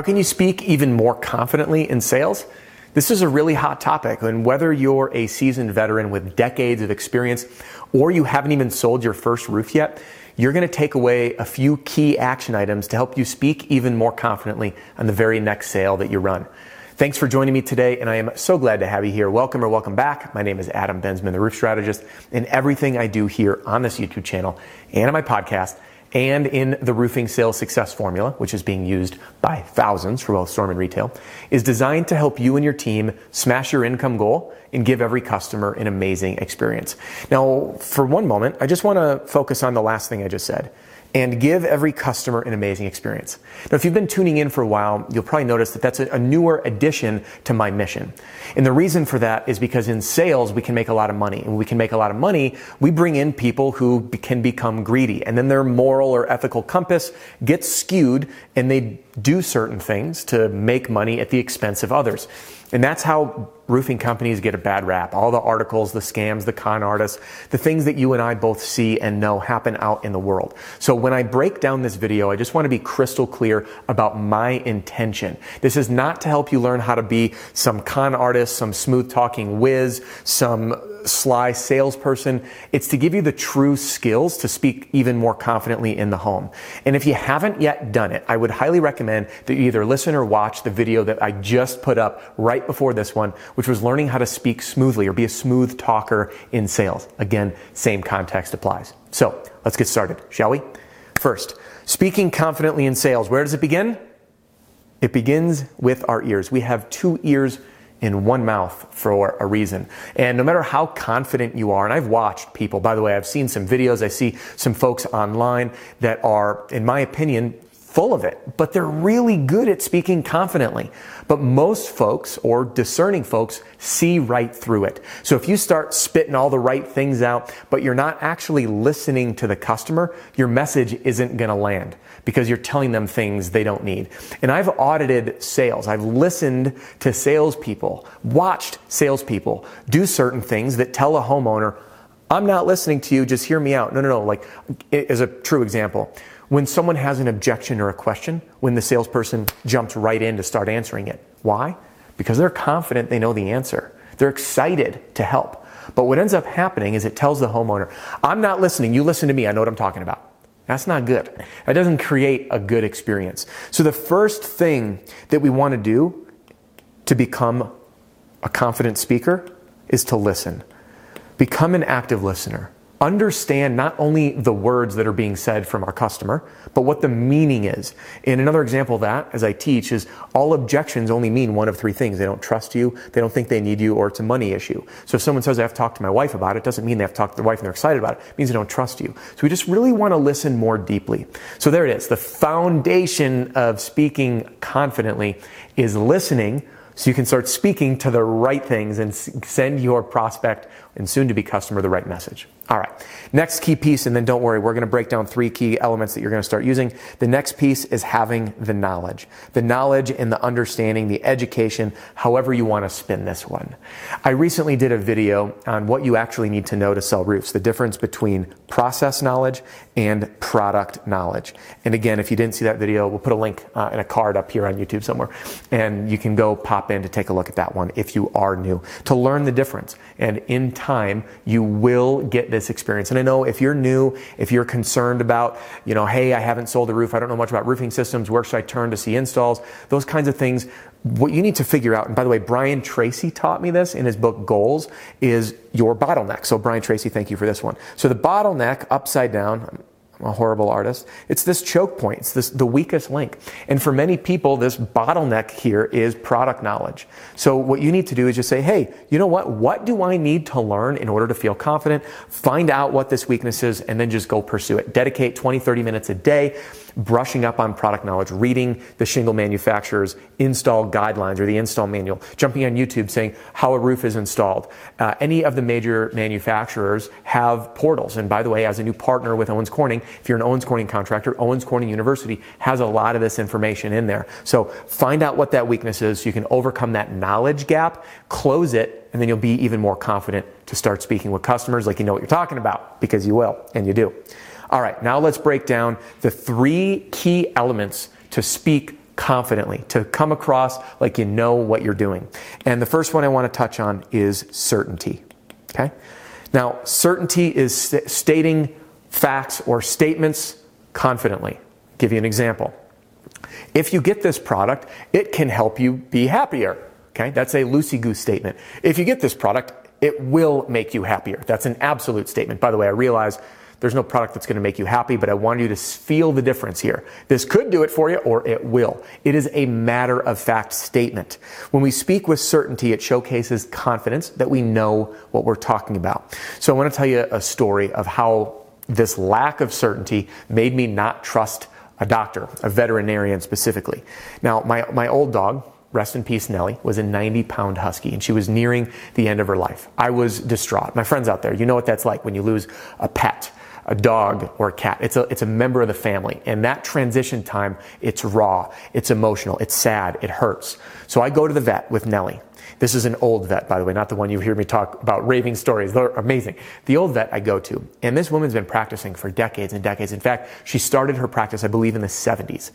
How can you speak even more confidently in sales? This is a really hot topic, and whether you're a seasoned veteran with decades of experience or you haven't even sold your first roof yet, you're going to take away a few key action items to help you speak even more confidently on the very next sale that you run. Thanks for joining me today, and I am so glad to have you here. Welcome or welcome back. My name is Adam Bensman, the roof strategist, and everything I do here on this YouTube channel and on my podcast and in the roofing sales success formula, which is being used by thousands for both storm and retail, is designed to help you and your team smash your income goal and give every customer an amazing experience. Now, for one moment, I just want to focus on the last thing I just said and give every customer an amazing experience. Now, if you've been tuning in for a while, you'll probably notice that that's a, newer addition to my mission. And the reason for that is because in sales, we can make a lot of money. And we can make a lot of money, we bring in people who can become greedy. And then their moral or ethical compass gets skewed and they do certain things to make money at the expense of others. And that's how roofing companies get a bad rap. All the articles, the scams, the con artists, the things that you and I both see and know happen out in the world. So when I break down this video, I just want to be crystal clear about my intention. This is not to help you learn how to be some con artist, some smooth talking whiz, some sly salesperson. It's to give you the true skills to speak even more confidently in the home. And if you haven't yet done it, I would highly recommend that you either listen or watch the video that I just put up right before this one, which was learning how to speak smoothly or be a smooth talker in sales. Again, same context applies. So let's get started, shall we? First, speaking confidently in sales. Where does it begin? It begins with our ears. We have two ears in one mouth for a reason. And no matter how confident you are, and I've watched people, by the way, I've seen some videos, I see some folks online that are, in my opinion, full of it, but they're really good at speaking confidently. But most folks or discerning folks see right through it. So if you start spitting all the right things out, but you're not actually listening to the customer, your message isn't going to land because you're telling them things they don't need. And I've audited sales. I've listened to salespeople, watched salespeople do certain things that tell a homeowner, I'm not listening to you, just hear me out. No, no, no. Like, as a true example, when someone has an objection or a question, when the salesperson jumps right in to start answering it. Why? Because they're confident they know the answer. They're excited to help. But what ends up happening is it tells the homeowner, I'm not listening, you listen to me, I know what I'm talking about. That's not good. That doesn't create a good experience. So the first thing that we want to do to become a confident speaker is to listen. Become an active listener understand not only the words that are being said from our customer, but what the meaning is. And another example of that, as I teach, is all objections only mean one of three things. They don't trust you, they don't think they need you, or it's a money issue. So if someone says, I have to talk to my wife about it, doesn't mean they have to talk to their wife and they're excited about it. It means they don't trust you. So we just really want to listen more deeply. So there it is. The foundation of speaking confidently is listening so you can start speaking to the right things and send your prospect and soon to be customer the right message. All right. Next key piece, and then don't worry, we're going to break down three key elements that you're going to start using. The next piece is having the knowledge. The knowledge and the understanding, the education, however you want to spin this one. I recently did a video on what you actually need to know to sell roofs, the difference between process knowledge and product knowledge. And again, if you didn't see that video, we'll put a link uh, in a card up here on YouTube somewhere, and you can go pop in to take a look at that one if you are new to learn the difference. And in time, you will get this this experience. And I know if you're new, if you're concerned about, you know, hey, I haven't sold a roof, I don't know much about roofing systems, where should I turn to see installs, those kinds of things, what you need to figure out, and by the way, Brian Tracy taught me this in his book Goals, is your bottleneck. So, Brian Tracy, thank you for this one. So, the bottleneck upside down, a horrible artist. It's this choke point. It's this, the weakest link. And for many people, this bottleneck here is product knowledge. So what you need to do is just say, hey, you know what? What do I need to learn in order to feel confident? Find out what this weakness is and then just go pursue it. Dedicate 20, 30 minutes a day brushing up on product knowledge, reading the shingle manufacturer's install guidelines or the install manual, jumping on YouTube saying how a roof is installed. Uh, any of the major manufacturers have portals. And by the way, as a new partner with Owens Corning, if you're an Owens Corning contractor, Owens Corning University has a lot of this information in there. So find out what that weakness is so you can overcome that knowledge gap, close it, and then you'll be even more confident to start speaking with customers like you know what you're talking about because you will and you do. All right, now let's break down the three key elements to speak confidently, to come across like you know what you're doing. And the first one I want to touch on is certainty. Okay? Now, certainty is st- stating facts or statements confidently. I'll give you an example. If you get this product, it can help you be happier. Okay? That's a loosey goose statement. If you get this product, it will make you happier. That's an absolute statement. By the way, I realize there's no product that's going to make you happy, but I want you to feel the difference here. This could do it for you or it will. It is a matter of fact statement. When we speak with certainty, it showcases confidence that we know what we're talking about. So I want to tell you a story of how this lack of certainty made me not trust a doctor, a veterinarian specifically. Now, my, my old dog, rest in peace, Nellie, was a 90 pound husky and she was nearing the end of her life. I was distraught. My friends out there, you know what that's like when you lose a pet a dog or a cat. It's a, it's a member of the family. And that transition time, it's raw, it's emotional, it's sad, it hurts. So I go to the vet with Nellie. This is an old vet, by the way, not the one you hear me talk about raving stories. They're amazing. The old vet I go to, and this woman's been practicing for decades and decades. In fact, she started her practice, I believe, in the 70s.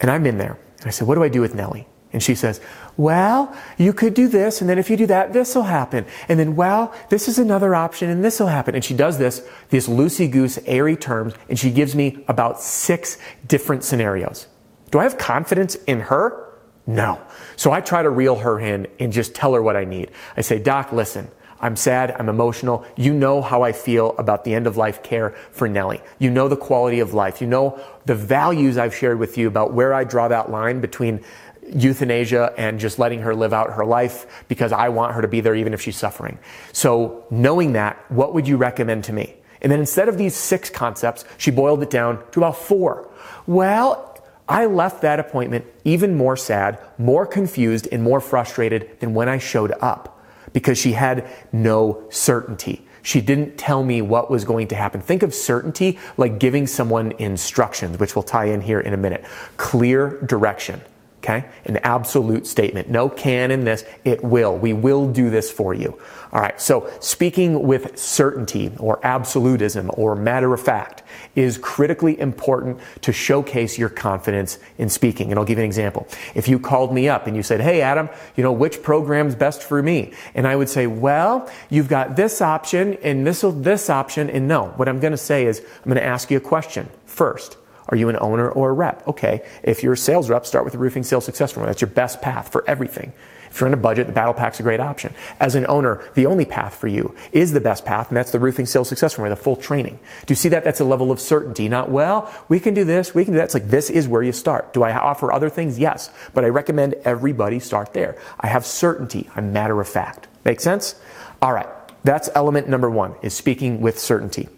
And I'm in there, and I said, What do I do with Nellie? And she says, well, you could do this, and then if you do that, this will happen. And then, well, this is another option, and this will happen. And she does this, these loosey goose, airy terms, and she gives me about six different scenarios. Do I have confidence in her? No. So I try to reel her in and just tell her what I need. I say, Doc, listen. I'm sad. I'm emotional. You know how I feel about the end of life care for Nellie. You know the quality of life. You know the values I've shared with you about where I draw that line between euthanasia and just letting her live out her life because I want her to be there even if she's suffering. So knowing that, what would you recommend to me? And then instead of these six concepts, she boiled it down to about four. Well, I left that appointment even more sad, more confused, and more frustrated than when I showed up because she had no certainty. She didn't tell me what was going to happen. Think of certainty like giving someone instructions, which we'll tie in here in a minute. Clear direction. Okay? An absolute statement. No can in this. It will. We will do this for you. All right. So speaking with certainty or absolutism or matter of fact is critically important to showcase your confidence in speaking. And I'll give you an example. If you called me up and you said, Hey, Adam, you know, which program's best for me? And I would say, well, you've got this option and this, this option. And no, what I'm going to say is I'm going to ask you a question first. Are you an owner or a rep? Okay. If you're a sales rep, start with the roofing sales success formula. That's your best path for everything. If you're in a budget, the battle pack's a great option. As an owner, the only path for you is the best path, and that's the roofing sales success formula, the full training. Do you see that? That's a level of certainty. Not, well, we can do this, we can do that. It's like, this is where you start. Do I offer other things? Yes. But I recommend everybody start there. I have certainty. I'm matter of fact. Make sense? All right. That's element number one, is speaking with certainty.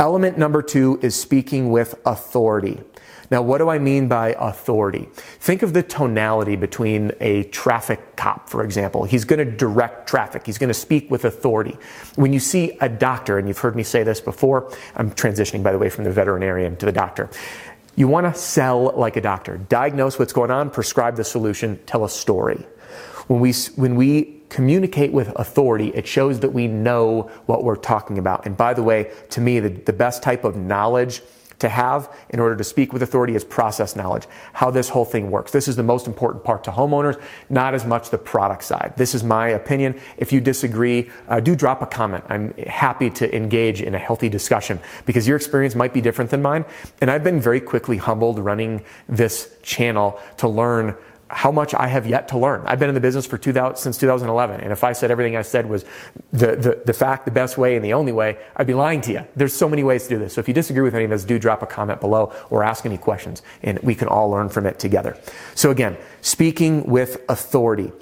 Element number two is speaking with authority. Now, what do I mean by authority? Think of the tonality between a traffic cop, for example. He's going to direct traffic. He's going to speak with authority. When you see a doctor, and you've heard me say this before, I'm transitioning, by the way, from the veterinarian to the doctor. You want to sell like a doctor. Diagnose what's going on, prescribe the solution, tell a story. When we, when we communicate with authority, it shows that we know what we're talking about. And by the way, to me, the, the best type of knowledge to have in order to speak with authority is process knowledge, how this whole thing works. This is the most important part to homeowners, not as much the product side. This is my opinion. If you disagree, uh, do drop a comment. I'm happy to engage in a healthy discussion because your experience might be different than mine. And I've been very quickly humbled running this channel to learn how much I have yet to learn. I've been in the business for 2000, since 2011, and if I said everything I said was the, the, the fact, the best way, and the only way, I'd be lying to you. There's so many ways to do this. So if you disagree with any of this, do drop a comment below or ask any questions, and we can all learn from it together. So again, speaking with authority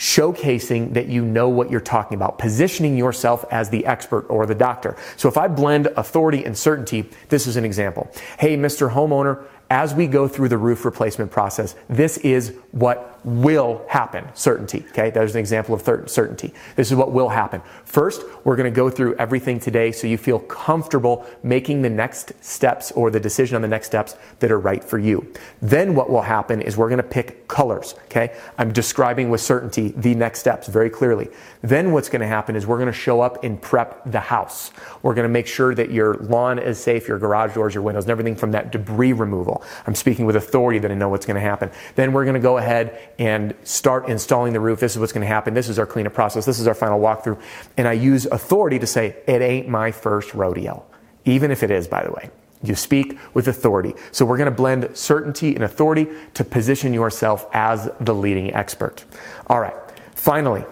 showcasing that you know what you're talking about, positioning yourself as the expert or the doctor. So if I blend authority and certainty, this is an example. Hey, Mr. Homeowner, as we go through the roof replacement process, this is what will happen. Certainty. Okay. There's an example of certainty. This is what will happen. First, we're going to go through everything today so you feel comfortable making the next steps or the decision on the next steps that are right for you. Then what will happen is we're going to pick colors. Okay. I'm describing with certainty the next steps very clearly. Then what's going to happen is we're going to show up and prep the house. We're going to make sure that your lawn is safe, your garage doors, your windows, and everything from that debris removal. I'm speaking with authority that I know what's going to happen. Then we're going to go ahead and start installing the roof. This is what's going to happen. This is our cleanup process. This is our final walkthrough. And I use authority to say, it ain't my first rodeo. Even if it is, by the way. You speak with authority. So we're going to blend certainty and authority to position yourself as the leading expert. All right. Finally,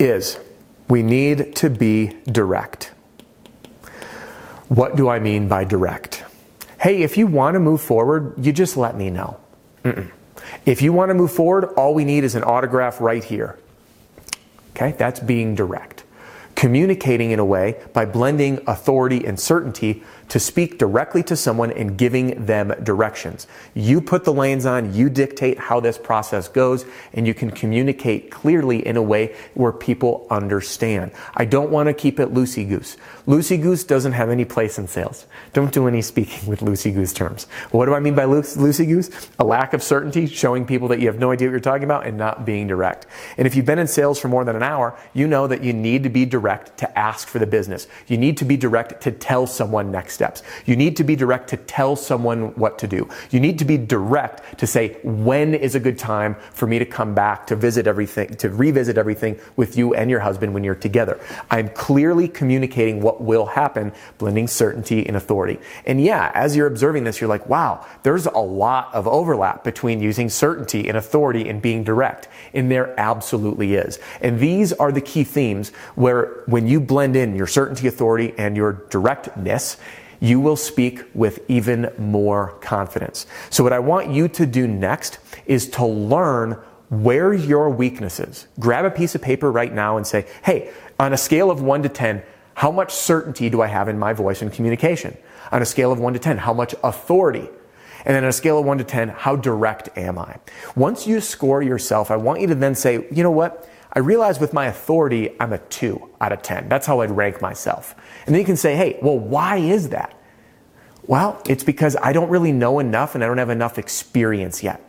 is we need to be direct. What do I mean by direct? Hey, if you want to move forward, you just let me know. Mm-mm. If you want to move forward, all we need is an autograph right here. Okay, that's being direct. Communicating in a way by blending authority and certainty to speak directly to someone and giving them directions. You put the lanes on, you dictate how this process goes, and you can communicate clearly in a way where people understand. I don't want to keep it loosey goose. Loosey goose doesn't have any place in sales. Don't do any speaking with loosey goose terms. What do I mean by loosey goose? A lack of certainty, showing people that you have no idea what you're talking about, and not being direct. And if you've been in sales for more than an hour, you know that you need to be direct to ask for the business. You need to be direct to tell someone next steps. You need to be direct to tell someone what to do. You need to be direct to say, when is a good time for me to come back to visit everything, to revisit everything with you and your husband when you're together. I'm clearly communicating what will happen, blending certainty and authority. And yeah, as you're observing this, you're like, wow, there's a lot of overlap between using certainty and authority and being direct. And there absolutely is. And these are the key themes where when you blend in your certainty, authority, and your directness, you will speak with even more confidence. So, what I want you to do next is to learn where your weaknesses. Grab a piece of paper right now and say, hey, on a scale of 1 to 10, how much certainty do I have in my voice and communication? On a scale of 1 to 10, how much authority? And then on a scale of 1 to 10, how direct am I? Once you score yourself, I want you to then say, you know what? I realize with my authority, I'm a 2 out of 10. That's how I'd rank myself. And then you can say, hey, well, why is that? Well, it's because I don't really know enough and I don't have enough experience yet.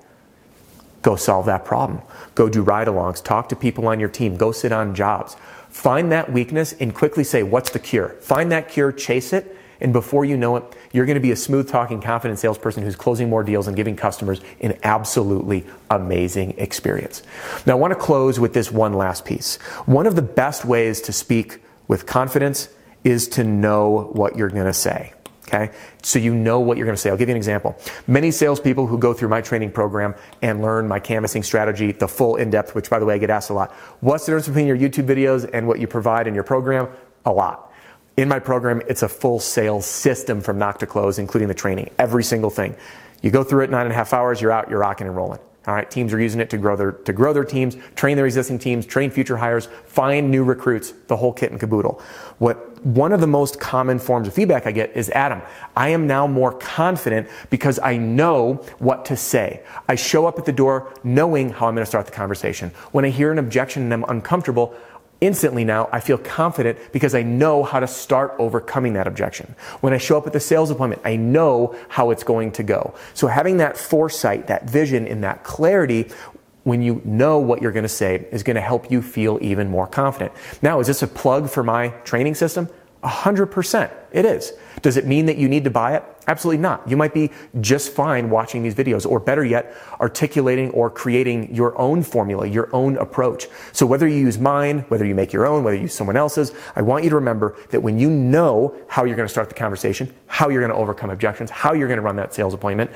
Go solve that problem. Go do ride alongs. Talk to people on your team. Go sit on jobs. Find that weakness and quickly say, what's the cure? Find that cure, chase it, and before you know it, you're going to be a smooth talking, confident salesperson who's closing more deals and giving customers an absolutely amazing experience. Now, I want to close with this one last piece. One of the best ways to speak with confidence is to know what you're going to say. Okay? So you know what you're going to say. I'll give you an example. Many salespeople who go through my training program and learn my canvassing strategy, the full in depth, which by the way, I get asked a lot. What's the difference between your YouTube videos and what you provide in your program? A lot. In my program, it's a full sales system from knock to close, including the training, every single thing. You go through it nine and a half hours, you're out, you're rocking and rolling. All right, teams are using it to grow their to grow their teams, train their existing teams, train future hires, find new recruits, the whole kit and caboodle. What one of the most common forms of feedback I get is Adam, I am now more confident because I know what to say. I show up at the door knowing how I'm going to start the conversation. When I hear an objection and I'm uncomfortable, instantly now I feel confident because I know how to start overcoming that objection. When I show up at the sales appointment, I know how it's going to go. So having that foresight, that vision, and that clarity when you know what you're going to say is going to help you feel even more confident. Now, is this a plug for my training system? 100%. It is. Does it mean that you need to buy it? Absolutely not. You might be just fine watching these videos, or better yet, articulating or creating your own formula, your own approach. So whether you use mine, whether you make your own, whether you use someone else's, I want you to remember that when you know how you're going to start the conversation, how you're going to overcome objections, how you're going to run that sales appointment,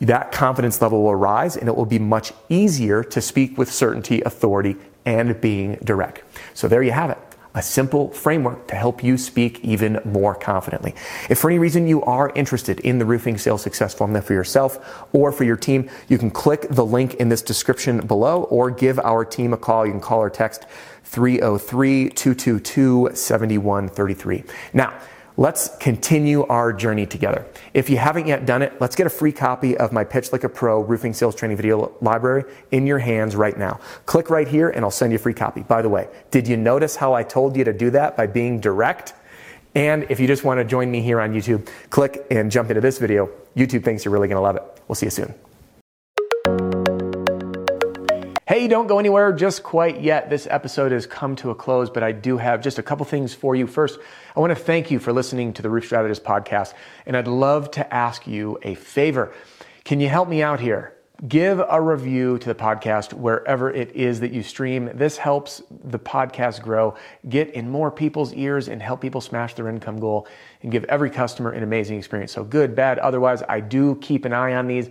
that confidence level will rise and it will be much easier to speak with certainty, authority, and being direct. So there you have it a simple framework to help you speak even more confidently. If for any reason you are interested in the roofing sales success formula for yourself or for your team, you can click the link in this description below or give our team a call. You can call or text 303 222 7133. Now, Let's continue our journey together. If you haven't yet done it, let's get a free copy of my Pitch Like a Pro roofing sales training video library in your hands right now. Click right here and I'll send you a free copy. By the way, did you notice how I told you to do that by being direct? And if you just want to join me here on YouTube, click and jump into this video. YouTube thinks you're really going to love it. We'll see you soon. Hey, don't go anywhere just quite yet. This episode has come to a close, but I do have just a couple things for you. First, I want to thank you for listening to the Roof Strategist podcast, and I'd love to ask you a favor. Can you help me out here? Give a review to the podcast wherever it is that you stream. This helps the podcast grow, get in more people's ears, and help people smash their income goal and give every customer an amazing experience. So, good, bad, otherwise, I do keep an eye on these